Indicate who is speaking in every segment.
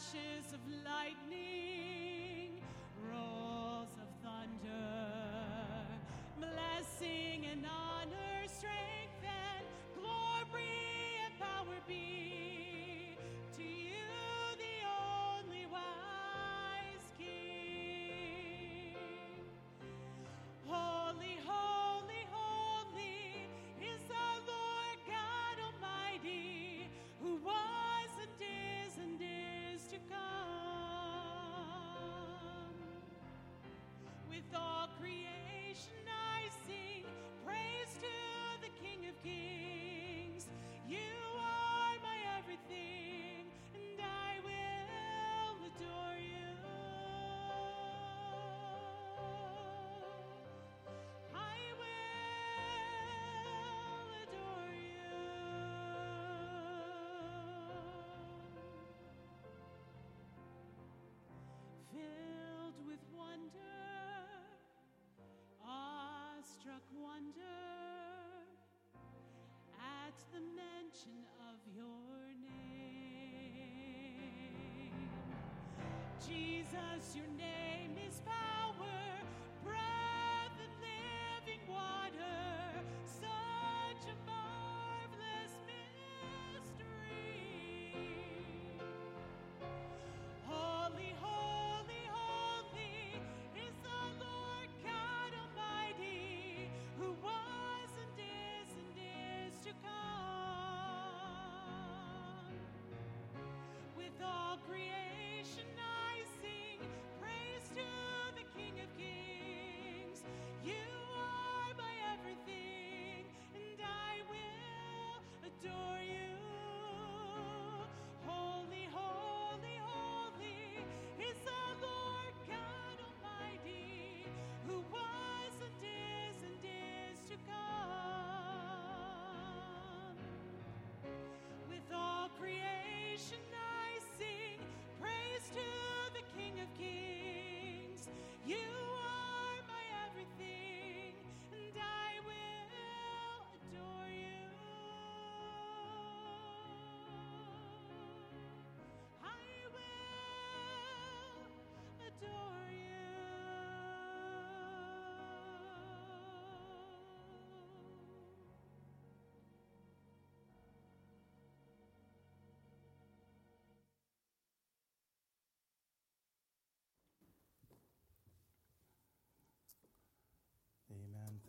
Speaker 1: flashes of lightning, Jesus, your name is power, breath and living water. Such a marvelous mystery. Holy, holy, holy is the Lord God Almighty, who was and is and is to come. With all creation adore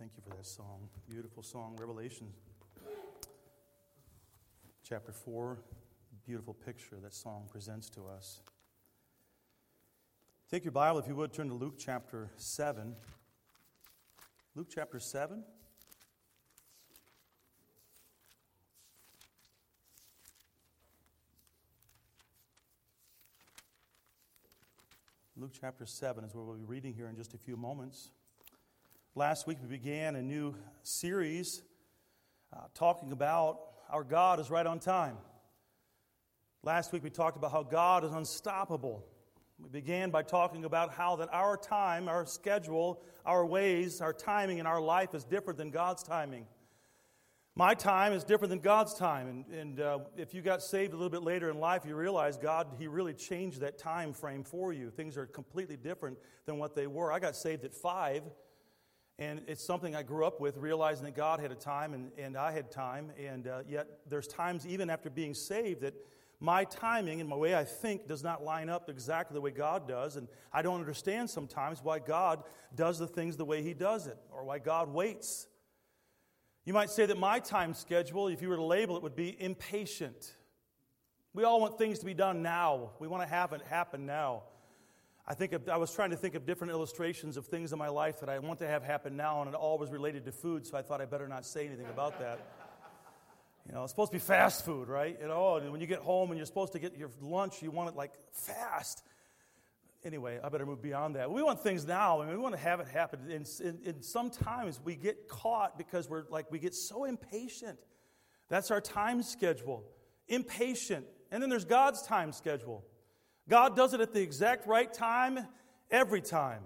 Speaker 2: Thank you for that song. Beautiful song, Revelation chapter 4. Beautiful picture that song presents to us. Take your Bible, if you would, turn to Luke chapter 7. Luke chapter 7. Luke chapter 7 is where we'll be reading here in just a few moments. Last week we began a new series uh, talking about our God is right on time. Last week we talked about how God is unstoppable. We began by talking about how that our time, our schedule, our ways, our timing in our life is different than God's timing. My time is different than God's time. And, and uh, if you got saved a little bit later in life, you realize God, He really changed that time frame for you. Things are completely different than what they were. I got saved at five, and it's something I grew up with, realizing that God had a time and, and I had time. And uh, yet, there's times, even after being saved, that my timing and my way I think does not line up exactly the way God does. And I don't understand sometimes why God does the things the way He does it, or why God waits. You might say that my time schedule, if you were to label it, would be impatient. We all want things to be done now. We want to have it happen now. I think of, I was trying to think of different illustrations of things in my life that I want to have happen now, and it all was related to food, so I thought I better not say anything about that. You know, it's supposed to be fast food, right? You know, and when you get home and you're supposed to get your lunch, you want it like fast. Anyway, I better move beyond that. We want things now. Mean, we want to have it happen. And, and, and sometimes we get caught because we're like, we get so impatient. That's our time schedule. Impatient. And then there's God's time schedule. God does it at the exact right time every time.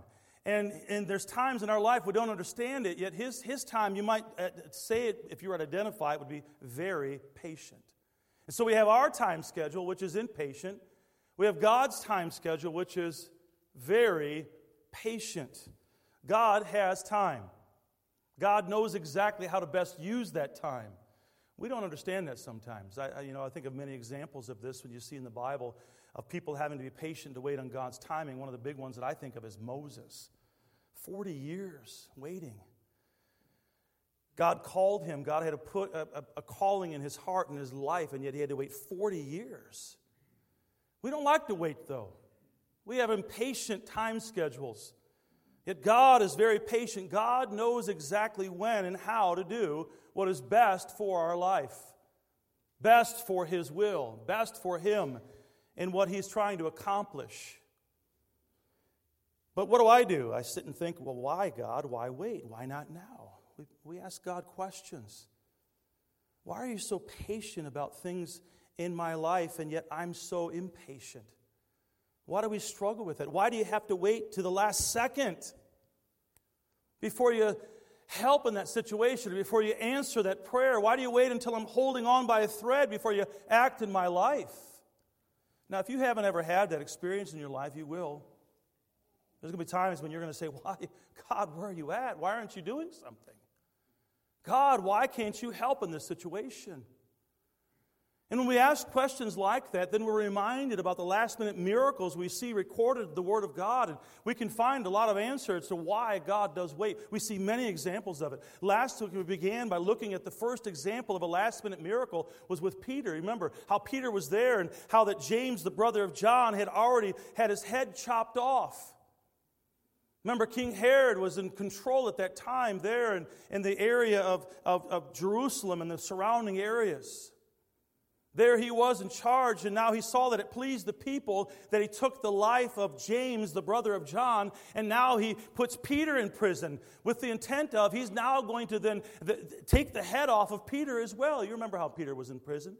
Speaker 2: And, and there's times in our life we don't understand it, yet his, his time, you might uh, say it, if you were to identify it, would be very patient. And so we have our time schedule, which is impatient. We have God's time schedule, which is very patient. God has time. God knows exactly how to best use that time. We don't understand that sometimes. I, I, you know, I think of many examples of this when you see in the Bible of people having to be patient to wait on God's timing. One of the big ones that I think of is Moses. 40 years waiting. God called him. God had to put a, a, a, calling in his heart and his life, and yet he had to wait 40 years. We don't like to wait, though. We have impatient time schedules. Yet God is very patient. God knows exactly when and how to do what is best for our life, best for his will, best for him in what he's trying to accomplish. But what do I do? I sit and think, well, why, God? Why wait? Why not now? We, we ask God questions. Why are you so patient about things in my life and yet I'm so impatient? Why do we struggle with it? Why do you have to wait to the last second before you help in that situation, before you answer that prayer? Why do you wait until I'm holding on by a thread before you act in my life? Now, if you haven't ever had that experience in your life, you will. There's going to be times when you're going to say, Why, God, where are you at? Why aren't you doing something? God, why can't you help in this situation? And when we ask questions like that, then we're reminded about the last minute miracles we see recorded in the Word of God. And we can find a lot of answers to why God does wait. We see many examples of it. Last week we began by looking at the first example of a last minute miracle was with Peter. Remember how Peter was there and how that James, the brother of John, had already had his head chopped off. Remember, King Herod was in control at that time there in, in the area of, of, of Jerusalem and the surrounding areas. There he was in charge, and now he saw that it pleased the people that he took the life of James, the brother of John, and now he puts Peter in prison with the intent of he's now going to then take the head off of Peter as well. You remember how Peter was in prison?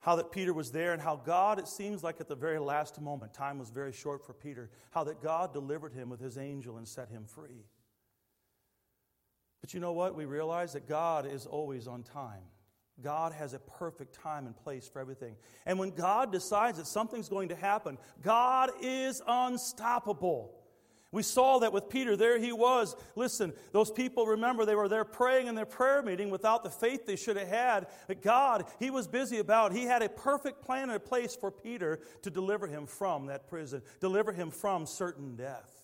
Speaker 2: how that Peter was there and how God, it seems like at the very last moment, time was very short for Peter, how that God delivered him with his angel and set him free. But you know what? We realize that God is always on time. God has a perfect time and place for everything. And when God decides that something's going to happen, God is unstoppable. We saw that with Peter. There he was. Listen, those people, remember, they were there praying in their prayer meeting without the faith they should have had. But God, he was busy about. He had a perfect plan and a place for Peter to deliver him from that prison, deliver him from certain death.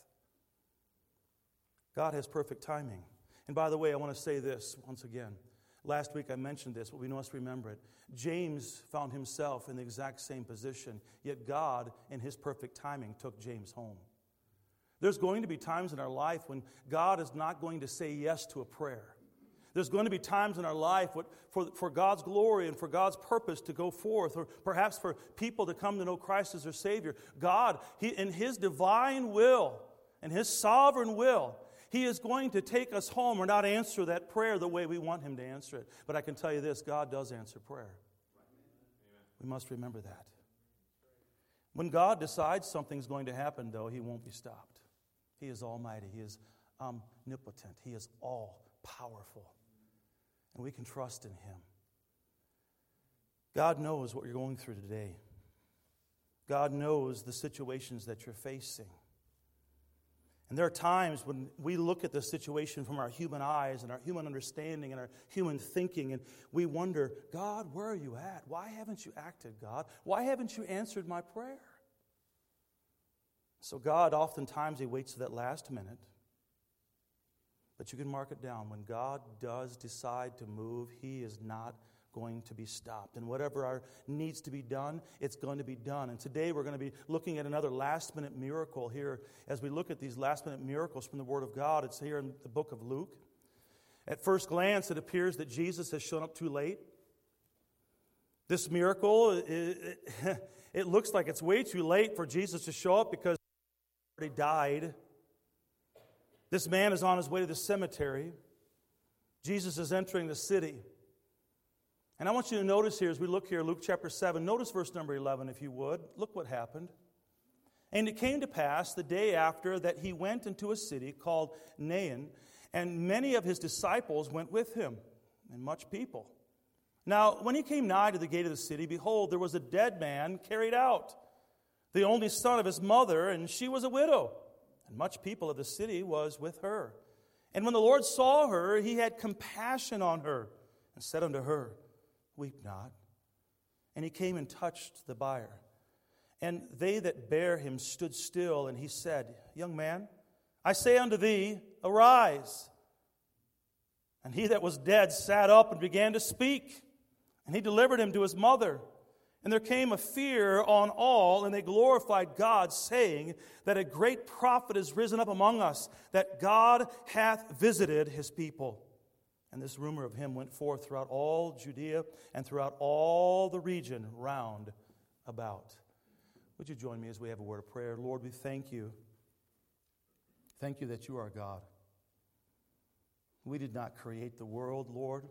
Speaker 2: God has perfect timing. And by the way, I want to say this once again. Last week I mentioned this, but we must remember it. James found himself in the exact same position, yet God, in his perfect timing, took James home. There's going to be times in our life when God is not going to say yes to a prayer. There's going to be times in our life for, for God's glory and for God's purpose to go forth, or perhaps for people to come to know Christ as their Savior. God, he, in His divine will and His sovereign will, He is going to take us home or not answer that prayer the way we want Him to answer it. But I can tell you this God does answer prayer. We must remember that. When God decides something's going to happen, though, He won't be stopped. He is almighty. He is omnipotent. He is all powerful. And we can trust in Him. God knows what you're going through today. God knows the situations that you're facing. And there are times when we look at the situation from our human eyes and our human understanding and our human thinking, and we wonder, God, where are you at? Why haven't you acted, God? Why haven't you answered my prayer? So, God, oftentimes, He waits to that last minute. But you can mark it down. When God does decide to move, He is not going to be stopped. And whatever our needs to be done, it's going to be done. And today we're going to be looking at another last minute miracle here. As we look at these last minute miracles from the Word of God, it's here in the book of Luke. At first glance, it appears that Jesus has shown up too late. This miracle, it, it, looks like it's way too late for Jesus to show up because he already died. This man is on his way to the cemetery. Jesus is entering the city. And I want you to notice here as we look here, Luke chapter 7, notice verse number 11, if you would. Look what happened. And it came to pass the day after that he went into a city called Nain, and many of his disciples went with him, and much people. Now, when he came nigh to the gate of the city, behold, there was a dead man carried out, the only son of his mother, and she was a widow, and much people of the city was with her. And when the Lord saw her, he had compassion on her, and said unto her, Weep not. And he came and touched the bier. And they that bare him stood still, and he said, Young man, I say unto thee, arise. And he that was dead sat up and began to speak. And he delivered him to his mother. And there came a fear on all, and they glorified God, saying that a great prophet is risen up among us, that God hath visited his people. And this rumor of him went forth throughout all Judea and throughout all the region round about. Would you join me as we have a word of prayer? Lord, we thank you. Thank you that you are God. We did not create the world, Lord.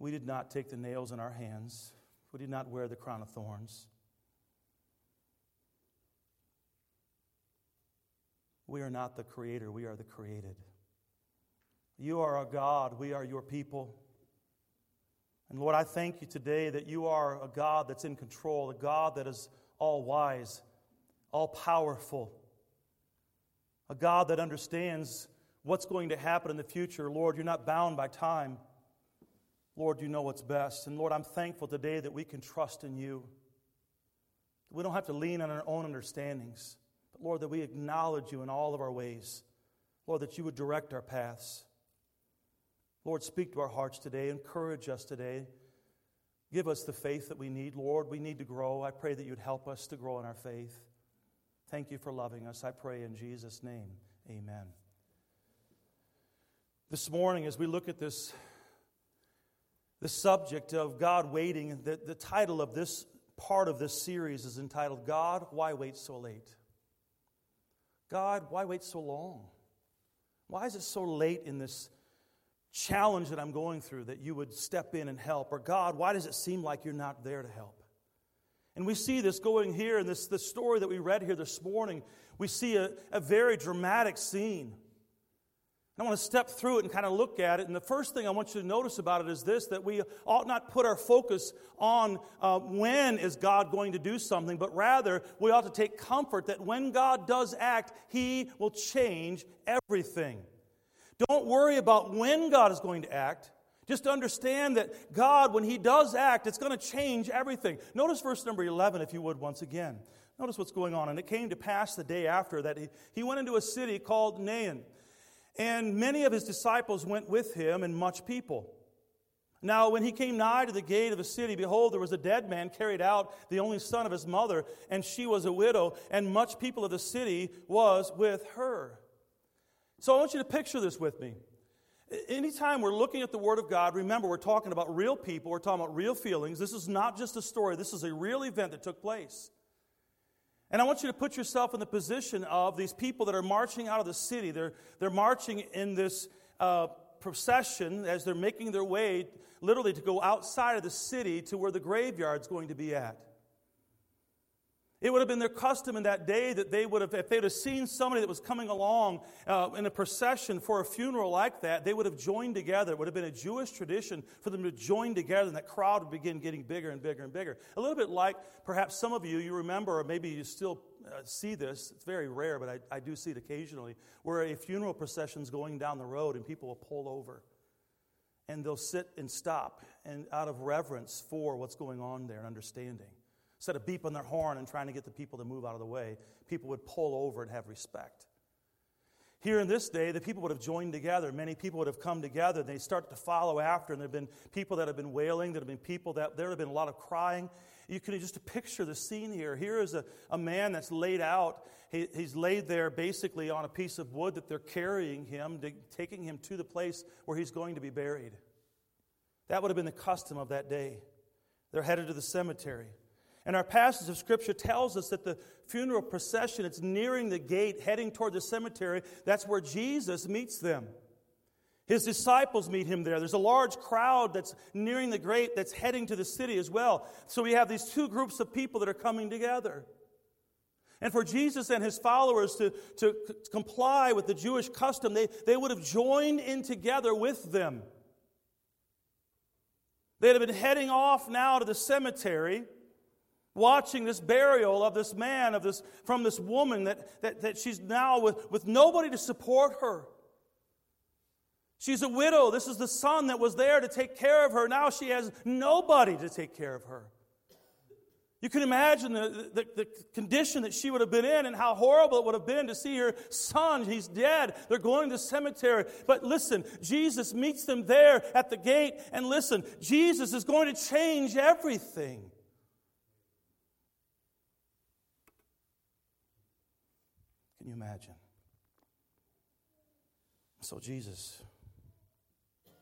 Speaker 2: We did not take the nails in our hands. We did not wear the crown of thorns. We are not the creator, we are the created. You are a God. We are your people. And Lord, I thank you today that you are a God that's in control, a God that is all wise, all powerful, a God that understands what's going to happen in the future. Lord, you're not bound by time. Lord, you know what's best. And Lord, I'm thankful today that we can trust in you. We don't have to lean on our own understandings, but Lord, that we acknowledge you in all of our ways. Lord, that you would direct our paths. Lord, speak to our hearts today. Encourage us today. Give us the faith that we need. Lord, we need to grow. I pray that you'd help us to grow in our faith. Thank you for loving us. I pray in Jesus' name. Amen. This morning, as we look at this, the subject of God waiting, the, the title of this part of this series is entitled God, Why Wait So Late? God, why wait so long? Why is it so late in this challenge that I'm going through that you would step in and help? Or, God, why does it seem like you're not there to help? And we see this going here in this, this story that we read here this morning. We see a, a very dramatic scene. I want to step through it and kind of look at it. And the first thing I want you to notice about it is this that we ought not put our focus on uh, when is God going to do something, but rather we ought to take comfort that when God does act, He will change everything. Don't worry about when God is going to act. Just understand that God, when He does act, it's going to change everything. Notice verse number 11, if you would, once again. Notice what's going on. And it came to pass the day after that he, he went into a city called Nain. And many of his disciples went with him, and much people. Now, when he came nigh to the gate of the city, behold, there was a dead man carried out, the only son of his mother, and she was a widow, and much people of the city was with her. So I want you to picture this with me. Anytime we're looking at the Word of God, remember we're talking about real people, we're talking about real feelings. This is not just a story, this is a real event that took place. And I want you to put yourself in the position of these people that are marching out of the city. They're, they're marching in this uh, procession as they're making their way, literally, to go outside of the city to where the graveyard's going to be at. It would have been their custom in that day that they would have, if they would have seen somebody that was coming along uh, in a procession for a funeral like that, they would have joined together. It would have been a Jewish tradition for them to join together, and that crowd would begin getting bigger and bigger and bigger. A little bit like perhaps some of you, you remember, or maybe you still uh, see this. It's very rare, but I, I do see it occasionally, where a funeral procession is going down the road and people will pull over. And they'll sit and stop, and out of reverence for what's going on there and understanding. Instead of beeping their horn and trying to get the people to move out of the way, people would pull over and have respect. Here in this day, the people would have joined together. Many people would have come together. They start to follow after, and there have been people that have been wailing. There have been people that, there have been a lot of crying. You can just picture the scene here. Here is a, a man that's laid out. He, he's laid there basically on a piece of wood that they're carrying him, to, taking him to the place where he's going to be buried. That would have been the custom of that day. They're headed to the cemetery. And our passage of scripture tells us that the funeral procession, it's nearing the gate, heading toward the cemetery. That's where Jesus meets them. His disciples meet him there. There's a large crowd that's nearing the gate that's heading to the city as well. So we have these two groups of people that are coming together. And for Jesus and his followers to, to comply with the Jewish custom, they, they would have joined in together with them. They'd have been heading off now to the cemetery, watching this burial of this man, of this, from this woman that, that, that she's now with, with nobody to support her. She's a widow. This is the son that was there to take care of her. Now she has nobody to take care of her. You can imagine the, the, the, condition that she would have been in and how horrible it would have been to see her son. He's dead. They're going to the cemetery. But listen, Jesus meets them there at the gate. And listen, Jesus is going to change everything. You imagine? So, Jesus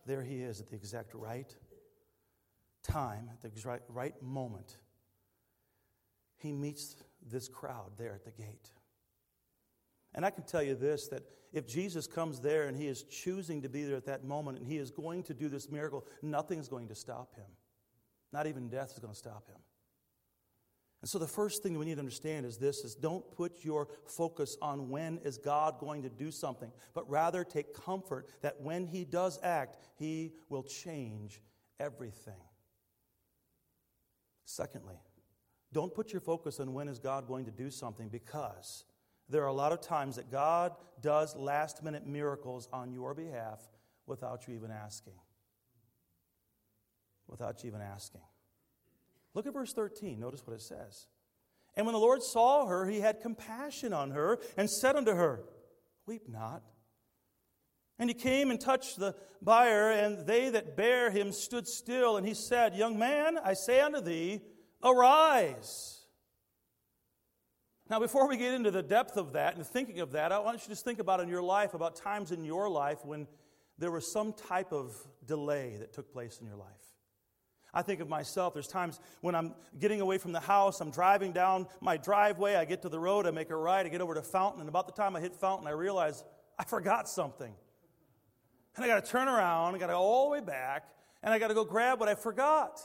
Speaker 2: there he is at the exact right time, at the exact right moment. He meets this crowd there at the gate. And I can tell you this that if Jesus comes there and he is choosing to be there at that moment and he is going to do this miracle, nothing's going to stop him. Not even death is going to stop him. And so the first thing we need to understand is this is don't put your focus on when is God going to do something, but rather take comfort that when he does act, he will change everything. Secondly, don't put your focus on when is God going to do something because there are a lot of times that God does last minute miracles on your behalf without you even asking. Without you even asking. Look at verse 13. Notice what it says. And when the Lord saw her, he had compassion on her and said unto her, Weep not. And he came and touched the bier, and they that bare him stood still. And he said, Young man, I say unto thee, arise. Now, before we get into the depth of that and thinking of that, I want you to just think about in your life, about times in your life when there was some type of delay that took place in your life. I think of myself, there's times when I'm getting away from the house, I'm driving down my driveway, I get to the road, I make a right, I get over to Fountain, and about the time I hit Fountain, I realize I forgot something. And I got to turn around, I got to go all the way back, and I got to go grab what I forgot.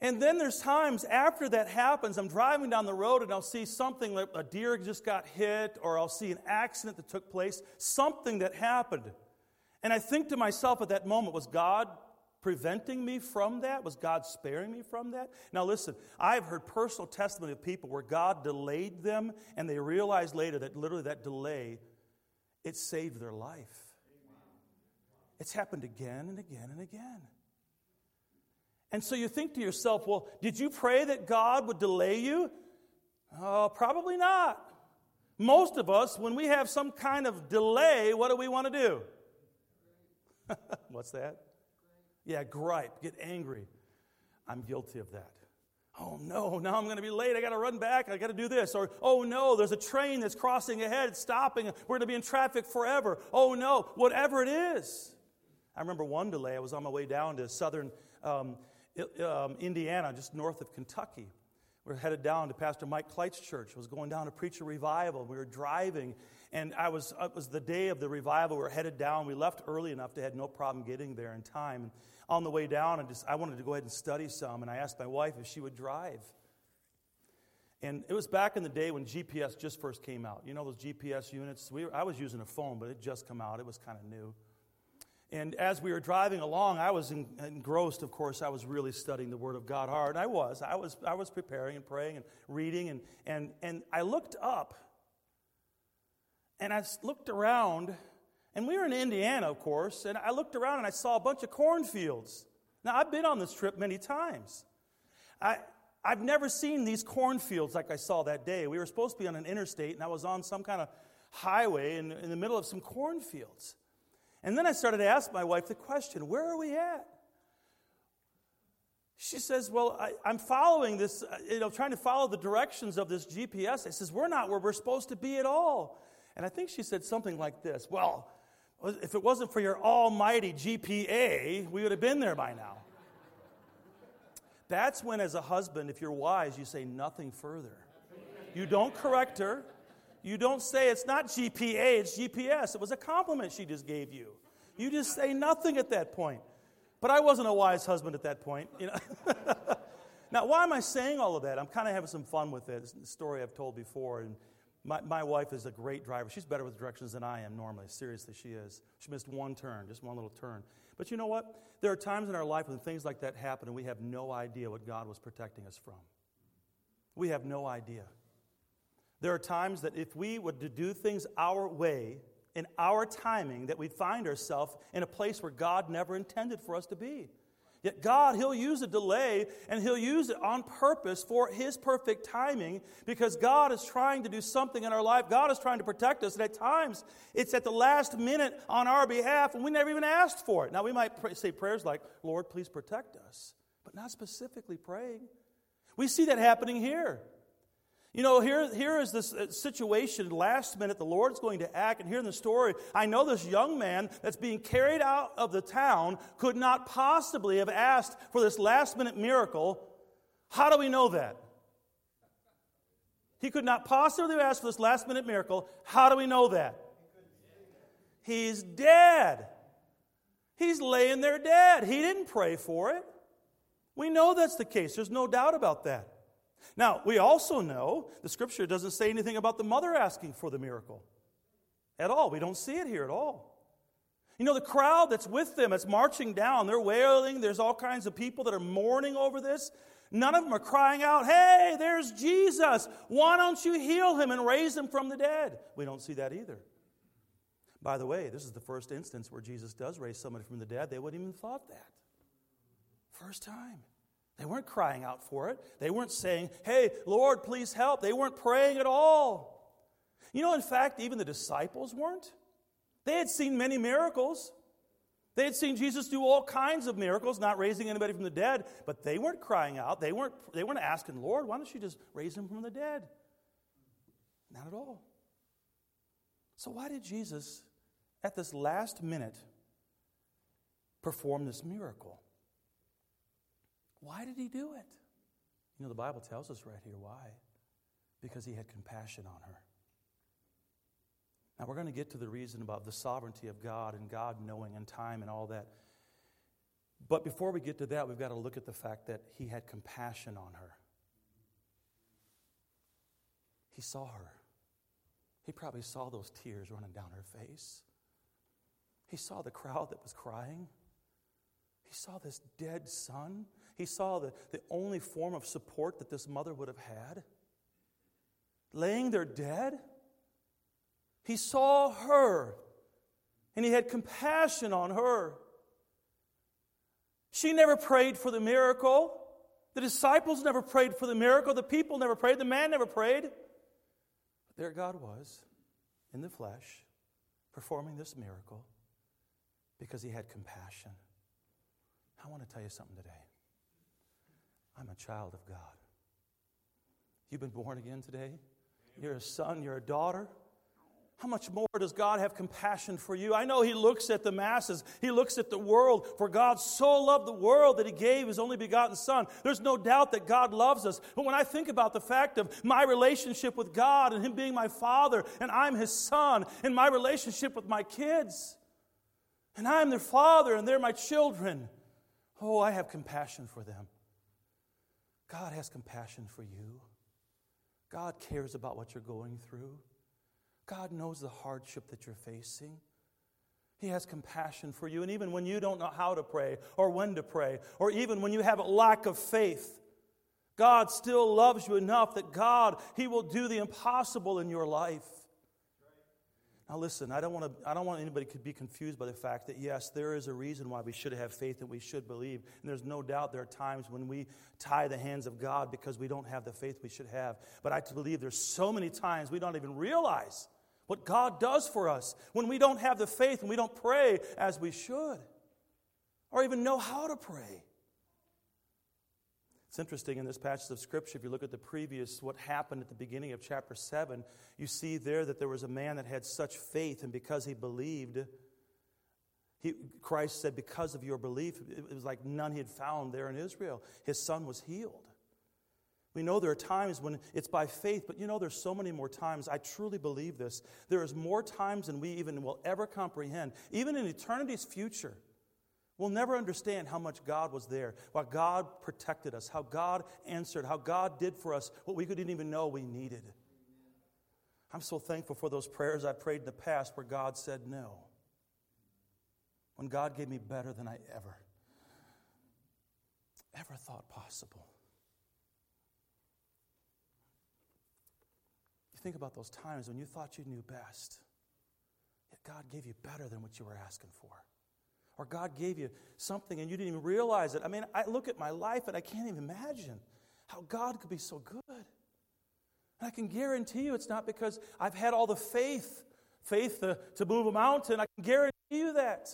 Speaker 2: And then there's times after that happens, I'm driving down the road and I'll see something like a deer just got hit, or I'll see an accident that took place, something that happened. And I think to myself at that moment, was God preventing me from that? Was God sparing me from that? Now, listen, I've heard personal testimony of people where God delayed them and they realized later that literally that delay, it saved their life. It's happened again and again and again. And so you think to yourself, well, did you pray that God would delay you? Oh, probably not. Most of us, when we have some kind of delay, what do we want to do? What's that? Yeah, gripe, get angry. I'm guilty of that. Oh no, now I'm going to be late. I got to run back. I got to do this. Or, oh no, there's a train that's crossing ahead, it's stopping. We're going to be in traffic forever. Oh no, whatever it is. I remember one delay. I was on my way down to southern um, um, Indiana, just north of Kentucky. We were headed down to Pastor Mike Kleit's church. I was going down to preach a revival. We were driving, and I was, it was the day of the revival. We were headed down. We left early enough to have no problem getting there in time on the way down, and just, I wanted to go ahead and study some, and I asked my wife if she would drive. And it was back in the day when GPS just first came out. You know those GPS units? We, I was using a phone, but it just come out. It was kind of new. And as we were driving along, I was engrossed, of course, I was really studying the Word of God hard. I was. I was, I was preparing and praying and reading. And, and, and I looked up and I looked around and we were in Indiana, of course, and I looked around and I saw a bunch of cornfields. Now, I've been on this trip many times. I, I've never seen these cornfields like I saw that day. We were supposed to be on an interstate, and I was on some kind of highway in, in the middle of some cornfields. And then I started to ask my wife the question where are we at? She says, Well, I, am following this, uh, you know, trying to follow the directions of this GPS. I says, We're not where we're supposed to be at all. And I think she said something like this Well, If it wasn't for your almighty GPA, we would have been there by now. That's when, as a husband, if you're wise, you say nothing further. You don't correct her. You don't say it's not GPA, it's GPS. It was a compliment she just gave you. You just say nothing at that point. But I wasn't a wise husband at that point. You know? now, why am I saying all of that? I'm kind of having some fun with it. It's a story I've told before. And my, my wife is a great driver. She's better with directions than I am normally. Seriously, she is. She missed one turn, just one little turn. But you know what? There are times in our life when things like that happen and we have no idea what God was protecting us from. We have no idea. There are times that if we were to do things our way, in our timing, that we'd find ourselves in a place where God never intended for us to be. Yet God, He'll use a delay and He'll use it on purpose for His perfect timing because God is trying to do something in our life. God is trying to protect us. And at times, it's at the last minute on our behalf and we never even asked for it. Now, we might pray, say prayers like, Lord, please protect us, but not specifically praying. We see that happening here. You know, here, here is this uh, situation, last minute, the Lord's going to act. And here in the story, I know this young man that's being carried out of the town could not possibly have asked for this last minute miracle. How do we know that? He could not possibly have asked for this last minute miracle. How do we know that? He's dead. He's laying there dead. He didn't pray for it. We know that's the case. There's no doubt about that. Now, we also know the scripture doesn't say anything about the mother asking for the miracle at all. We don't see it here at all. You know, the crowd that's with them, that's marching down, they're wailing. There's all kinds of people that are mourning over this. None of them are crying out, Hey, there's Jesus. Why don't you heal him and raise him from the dead? We don't see that either. By the way, this is the first instance where Jesus does raise somebody from the dead. They wouldn't even thought that. First time. They weren't crying out for it. They weren't saying, Hey, Lord, please help. They weren't praying at all. You know, in fact, even the disciples weren't. They had seen many miracles. They had seen Jesus do all kinds of miracles, not raising anybody from the dead, but they weren't crying out. They weren't, they weren't asking, Lord, why don't you just raise him from the dead? Not at all. So, why did Jesus, at this last minute, perform this miracle? Why did he do it? You know, the Bible tells us right here why. Because he had compassion on her. Now, we're going to get to the reason about the sovereignty of God and God knowing and time and all that. But before we get to that, we've got to look at the fact that he had compassion on her. He saw her. He probably saw those tears running down her face. He saw the crowd that was crying. He saw this dead son he saw the, the only form of support that this mother would have had laying there dead. He saw her and he had compassion on her. She never prayed for the miracle. The disciples never prayed for the miracle. The people never prayed. The man never prayed. But there God was in the flesh performing this miracle because he had compassion. I want to tell you something today. I'm a child of God. You've been born again today. You're a son, you're a daughter. How much more does God have compassion for you? I know He looks at the masses, He looks at the world. For God so loved the world that He gave His only begotten Son. There's no doubt that God loves us. But when I think about the fact of my relationship with God and Him being my Father, and I'm His Son, and my relationship with my kids, and I'm their Father and they're my children, oh, I have compassion for them. God has compassion for you. God cares about what you're going through. God knows the hardship that you're facing. He has compassion for you. And even when you don't know how to pray or when to pray, or even when you have a lack of faith, God still loves you enough that God, He will do the impossible in your life. Now, listen, I don't, want to, I don't want anybody to be confused by the fact that, yes, there is a reason why we should have faith and we should believe. And there's no doubt there are times when we tie the hands of God because we don't have the faith we should have. But I believe there's so many times we don't even realize what God does for us when we don't have the faith and we don't pray as we should or even know how to pray. It's interesting in this passage of Scripture, if you look at the previous, what happened at the beginning of chapter 7, you see there that there was a man that had such faith, and because he believed, He, Christ said, because of your belief, it was like none he had found there in Israel. His son was healed. We know there are times when it's by faith, but you know, there's so many more times. I truly believe this. There is more times than we even will ever comprehend. Even in eternity's future, we'll never understand how much God was there, what God protected us, how God answered, how God did for us what we didn't even know we needed. I'm so thankful for those prayers I prayed in the past where God said no. When God gave me better than I ever, ever thought possible. You think about those times when you thought you knew best, yet God gave you better than what you were asking for. Or God gave you something and you didn't even realize it. I mean, I look at my life and I can't even imagine how God could be so good. And I can guarantee you it's not because I've had all the faith, faith to, to move a mountain. I can guarantee you that.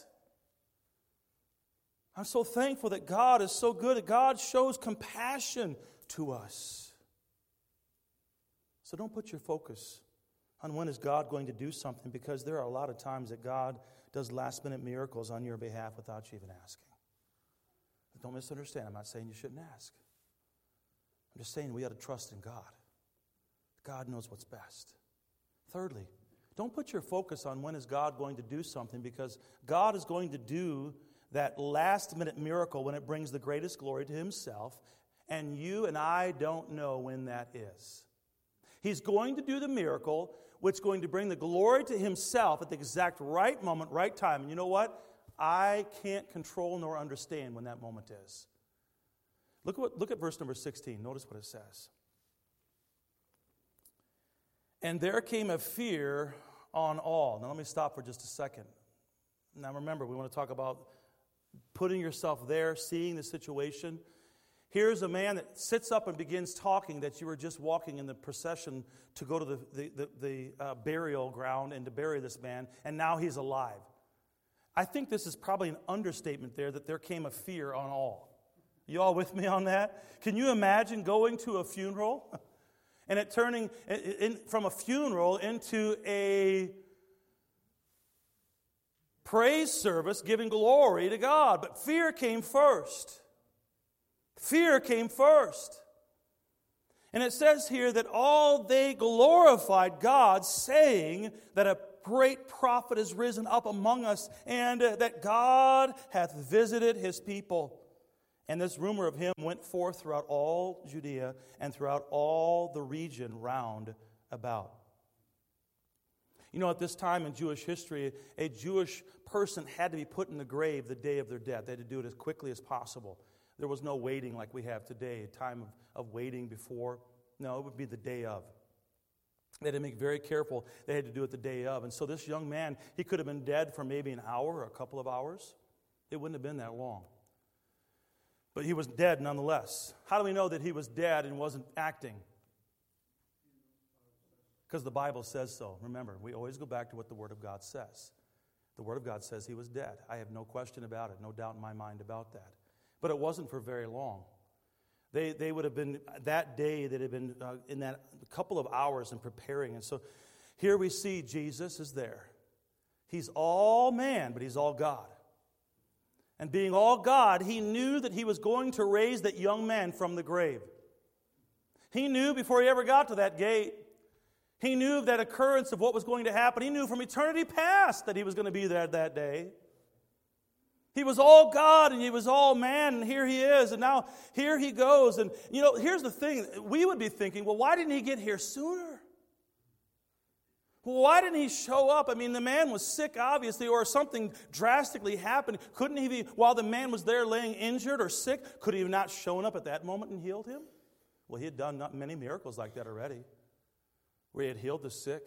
Speaker 2: I'm so thankful that God is so good, that God shows compassion to us. So don't put your focus on when is God going to do something because there are a lot of times that God does last minute miracles on your behalf without you even asking. Don't misunderstand. I'm not saying you shouldn't ask. I'm just saying we got to trust in God. God knows what's best. Thirdly, don't put your focus on when is God going to do something because God is going to do that last minute miracle when it brings the greatest glory to himself and you and I don't know when that is. He's going to do the miracle which is going to bring the glory to himself at the exact right moment, right time. And you know what? I can't control nor understand when that moment is. Look, what, look at verse number 16. Notice what it says. And there came a fear on all. Now, let me stop for just a second. Now, remember, we want to talk about putting yourself there, seeing the situation. Here's a man that sits up and begins talking that you were just walking in the procession to go to the, the, the, the uh, burial ground and to bury this man, and now he's alive. I think this is probably an understatement there that there came a fear on all. You all with me on that? Can you imagine going to a funeral and it turning in, from a funeral into a praise service giving glory to God? But fear came first. Fear came first. And it says here that all they glorified God, saying that a great prophet is risen up among us, and that God hath visited his people. And this rumor of him went forth throughout all Judea and throughout all the region round about. You know, at this time in Jewish history, a Jewish person had to be put in the grave the day of their death. They had to do it as quickly as possible. There was no waiting like we have today, a time of, of waiting before. No, it would be the day of. They had to make very careful. They had to do it the day of. And so this young man, he could have been dead for maybe an hour or a couple of hours. It wouldn't have been that long. But he was dead nonetheless. How do we know that he was dead and wasn't acting? Because the Bible says so. Remember, we always go back to what the Word of God says. The Word of God says he was dead. I have no question about it, no doubt in my mind about that. But it wasn't for very long. They, they would have been, that day, that had been uh, in that couple of hours in preparing. And so here we see Jesus is there. He's all man, but he's all God. And being all God, he knew that he was going to raise that young man from the grave. He knew before he ever got to that gate. He knew of that occurrence of what was going to happen. He knew from eternity past that he was going to be there that day. He was all God and he was all man, and here he is, and now here he goes. And you know, here's the thing we would be thinking, well, why didn't he get here sooner? Why didn't he show up? I mean, the man was sick, obviously, or something drastically happened. Couldn't he be, while the man was there laying injured or sick, could he have not shown up at that moment and healed him? Well, he had done not many miracles like that already, where he had healed the sick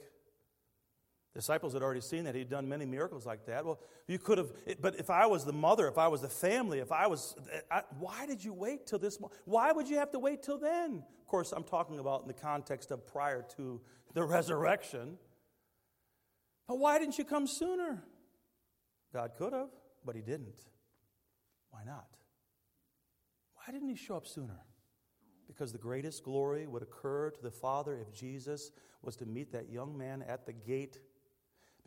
Speaker 2: disciples had already seen that he'd done many miracles like that. Well, you could have, but if I was the mother, if I was the family, if I was, uh, I, why did you wait till this? Moment? Why would you have to wait till then? Of course, I'm talking about in the context of prior to the resurrection. But why didn't you come sooner? God could have, but he didn't. Why not? Why didn't he show up sooner? Because the greatest glory would occur to the Father if Jesus was to meet that young man at the gate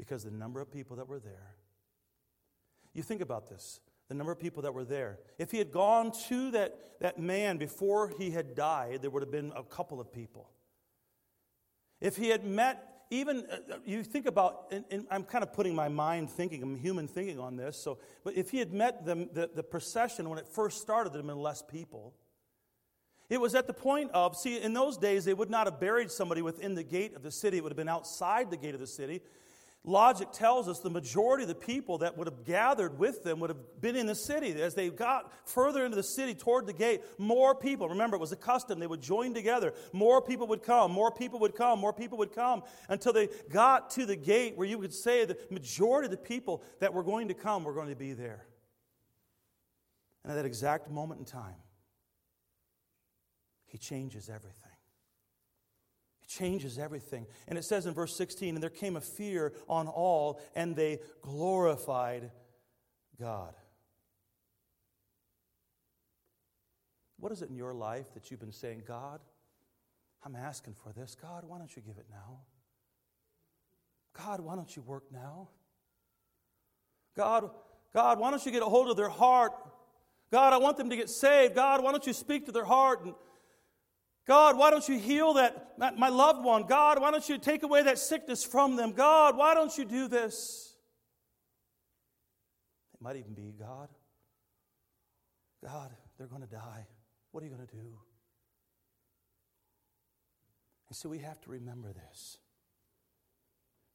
Speaker 2: because the number of people that were there. You think about this the number of people that were there. If he had gone to that, that man before he had died, there would have been a couple of people. If he had met even uh, uh, you think about, and, and, I'm kind of putting my mind thinking, I'm human thinking on this. So, but if he had met them, the, the procession when it first started, there had been less people. It was at the point of, see, in those days, they would not have buried somebody within the gate of the city. It would have been outside the gate of the city. Logic tells us the majority of the people that would have gathered with them would have been in the city. As they got further into the city toward the gate, more people, remember it was a custom, they would join together. More people would come, more people would come, more people would come until they got to the gate where you could say the majority of the people that were going to come were going to be there. And at that exact moment in time, he changes everything changes everything. And it says in verse 16, and there came a fear on all, and they glorified God. What is it in your life that you've been saying, God, I'm asking for this. God, why don't you give it now? God, why don't you work now? God, God, why don't you get a hold of their heart? God, I want them to get saved. God, why don't you speak to their heart and God, why don't you heal that, my loved one? God, why don't you take away that sickness from them? God, why don't you do this? It might even be God. God, they're going to die. What are you going to do? And so we have to remember this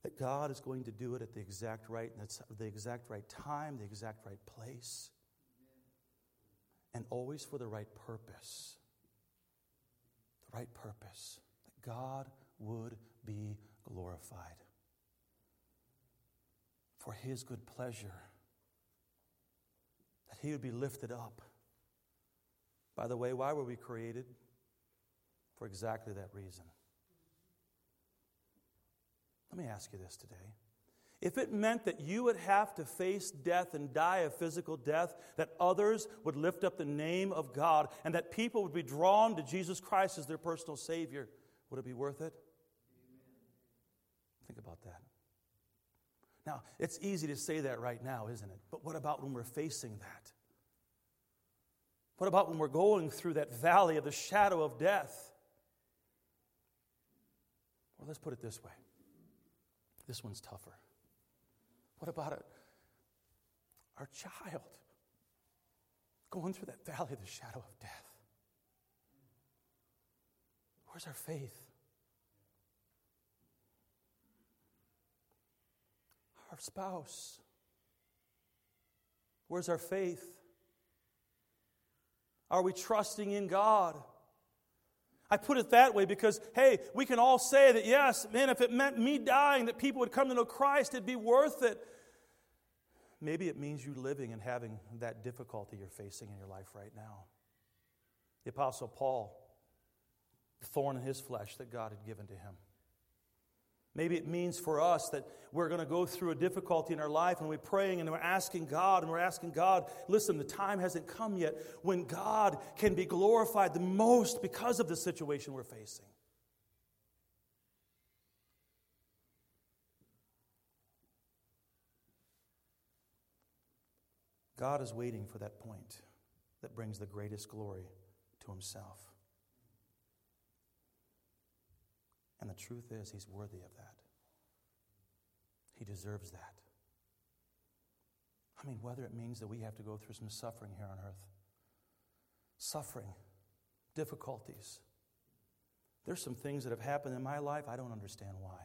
Speaker 2: that God is going to do it at the exact right, the exact right time, the exact right place, and always for the right purpose right purpose, that God would be glorified for his good pleasure, that he would be lifted up. By the way, why were we created? For exactly that reason. Let me ask you this today. If it meant that you would have to face death and die a physical death, that others would lift up the name of God, and that people would be drawn to Jesus Christ as their personal Savior, would it be worth it? Think about that. Now, it's easy to say that right now, isn't it? But what about when we're facing that? What about when we're going through that valley of the shadow of death? Well, let's put it this way this one's tougher. What about it? Our child going through that valley of the shadow of death. Where's our faith? Our spouse. Where's our faith? Are we trusting in God? I put it that way because, hey, we can all say that, yes, man, if it meant me dying, that people would come to know Christ, it'd be worth it. Maybe it means you living and having that difficulty you're facing in your life right now. The Apostle Paul, the thorn in his flesh that God had given to him. Maybe it means for us that we're going to go through a difficulty in our life and we're praying and we're asking God and we're asking God, listen, the time hasn't come yet when God can be glorified the most because of the situation we're facing. God is waiting for that point that brings the greatest glory to Himself. And the truth is, He's worthy of that. He deserves that. I mean, whether it means that we have to go through some suffering here on earth, suffering, difficulties. There's some things that have happened in my life, I don't understand why.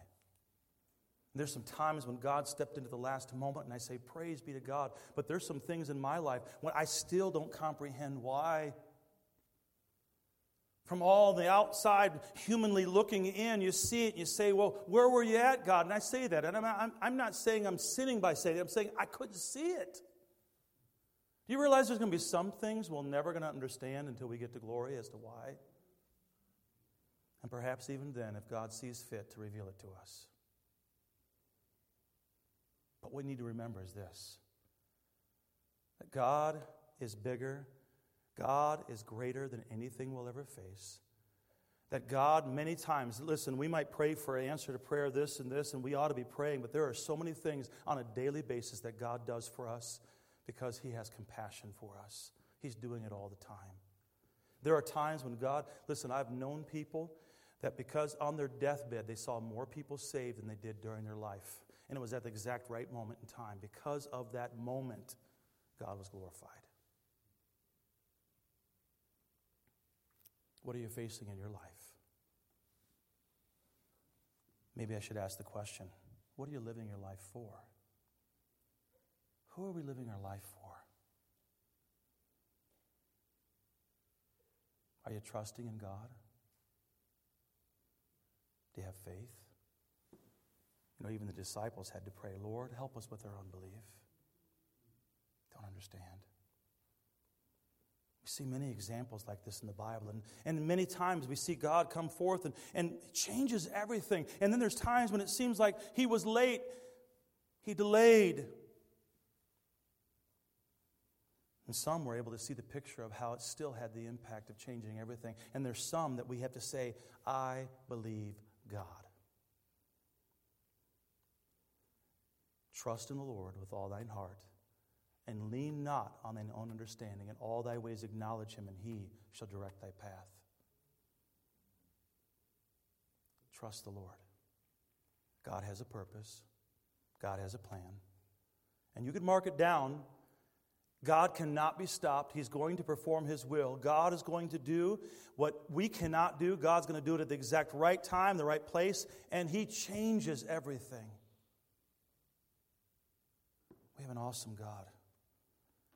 Speaker 2: There's some times when God stepped into the last moment and I say, Praise be to God. But there's some things in my life when I still don't comprehend why. From all the outside, humanly looking in, you see it and you say, Well, where were you at, God? And I say that. And I'm, I'm, I'm not saying I'm sinning by saying it, I'm saying I couldn't see it. Do you realize there's going to be some things we're never going to understand until we get to glory as to why? And perhaps even then, if God sees fit to reveal it to us. But what we need to remember is this that God is bigger, God is greater than anything we'll ever face. That God, many times, listen, we might pray for an answer to prayer, this and this, and we ought to be praying, but there are so many things on a daily basis that God does for us because He has compassion for us. He's doing it all the time. There are times when God, listen, I've known people that because on their deathbed they saw more people saved than they did during their life. And it was at the exact right moment in time. Because of that moment, God was glorified. What are you facing in your life? Maybe I should ask the question what are you living your life for? Who are we living our life for? Are you trusting in God? Do you have faith? You know, even the disciples had to pray, Lord, help us with our unbelief. Don't understand. We see many examples like this in the Bible, and, and many times we see God come forth and, and changes everything. And then there's times when it seems like He was late, He delayed. And some were able to see the picture of how it still had the impact of changing everything. And there's some that we have to say, I believe God. Trust in the Lord with all thine heart, and lean not on thine own understanding. In all thy ways acknowledge him, and he shall direct thy path. Trust the Lord. God has a purpose, God has a plan. And you can mark it down. God cannot be stopped. He's going to perform His will. God is going to do what we cannot do. God's going to do it at the exact right time, the right place, and He changes everything. We have an awesome God.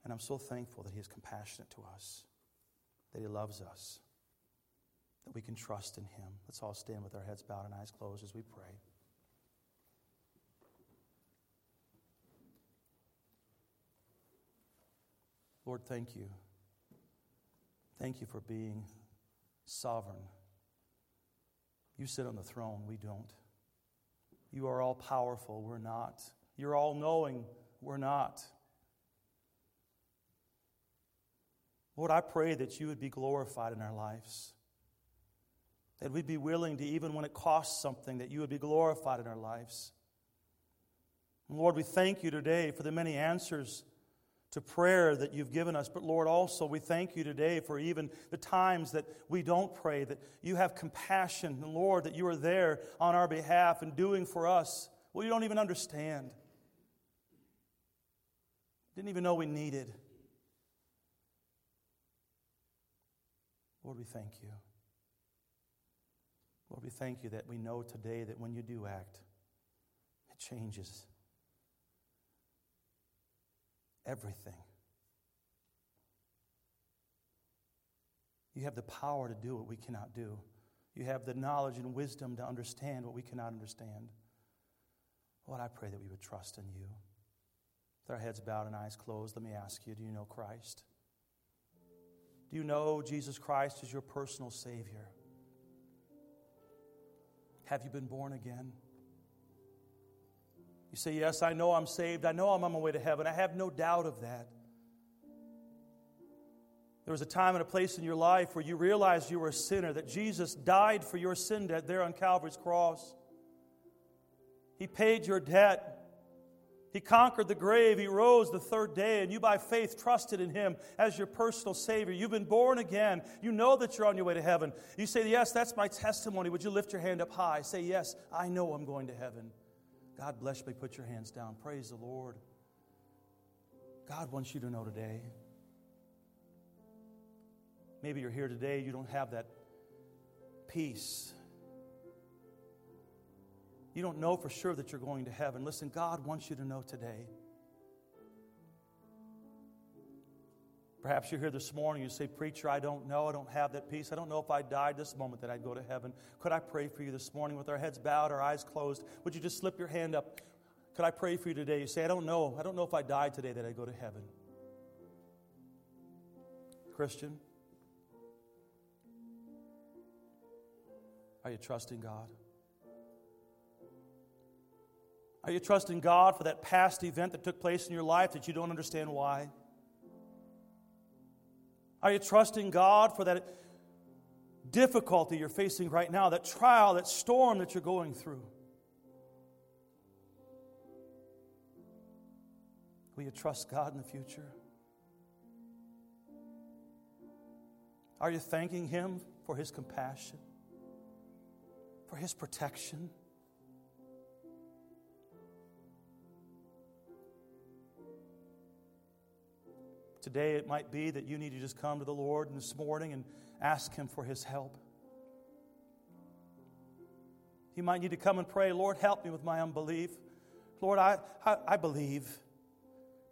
Speaker 2: And I'm so thankful that He is compassionate to us, that He loves us, that we can trust in Him. Let's all stand with our heads bowed and eyes closed as we pray. Lord, thank you. Thank you for being sovereign. You sit on the throne, we don't. You are all powerful, we're not. You're all knowing, we're not. Lord, I pray that you would be glorified in our lives. That we'd be willing to, even when it costs something, that you would be glorified in our lives. Lord, we thank you today for the many answers to prayer that you've given us. But Lord, also we thank you today for even the times that we don't pray, that you have compassion, and Lord, that you are there on our behalf and doing for us what you don't even understand. Didn't even know we needed. Lord, we thank you. Lord, we thank you that we know today that when you do act, it changes everything. You have the power to do what we cannot do. You have the knowledge and wisdom to understand what we cannot understand. Lord, I pray that we would trust in you. With our heads bowed and eyes closed, let me ask you do you know Christ? Do you know Jesus Christ as your personal Savior? Have you been born again? You say, Yes, I know I'm saved. I know I'm on my way to heaven. I have no doubt of that. There was a time and a place in your life where you realized you were a sinner, that Jesus died for your sin debt there on Calvary's cross. He paid your debt. He conquered the grave. He rose the third day, and you, by faith, trusted in Him as your personal Savior. You've been born again. You know that you're on your way to heaven. You say, Yes, that's my testimony. Would you lift your hand up high? Say, Yes, I know I'm going to heaven. God bless you. Put your hands down. Praise the Lord. God wants you to know today. Maybe you're here today, you don't have that peace you don't know for sure that you're going to heaven. Listen, God wants you to know today. Perhaps you're here this morning, you say, Preacher, I don't know. I don't have that peace. I don't know if I died this moment that I'd go to heaven. Could I pray for you this morning with our heads bowed, our eyes closed? Would you just slip your hand up? Could I pray for you today? You say, I don't know. I don't know if I died today that I'd go to heaven. Christian, are you trusting God? Are you trusting God for that past event that took place in your life that you don't understand why? Are you trusting God for that difficulty you're facing right now, that trial, that storm that you're going through? Will you trust God in the future? Are you thanking Him for His compassion, for His protection? Today, it might be that you need to just come to the Lord this morning and ask Him for His help. You might need to come and pray, Lord, help me with my unbelief. Lord, I, I, I believe,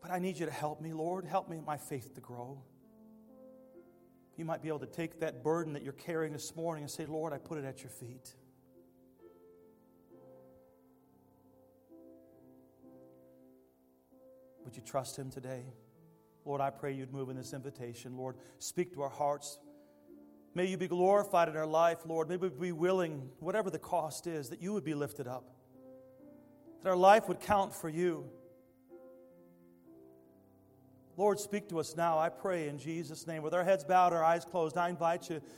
Speaker 2: but I need you to help me, Lord. Help me my faith to grow. You might be able to take that burden that you're carrying this morning and say, Lord, I put it at your feet. Would you trust Him today? Lord, I pray you'd move in this invitation. Lord, speak to our hearts. May you be glorified in our life, Lord. May we be willing, whatever the cost is, that you would be lifted up, that our life would count for you. Lord, speak to us now, I pray in Jesus' name. With our heads bowed, our eyes closed, I invite you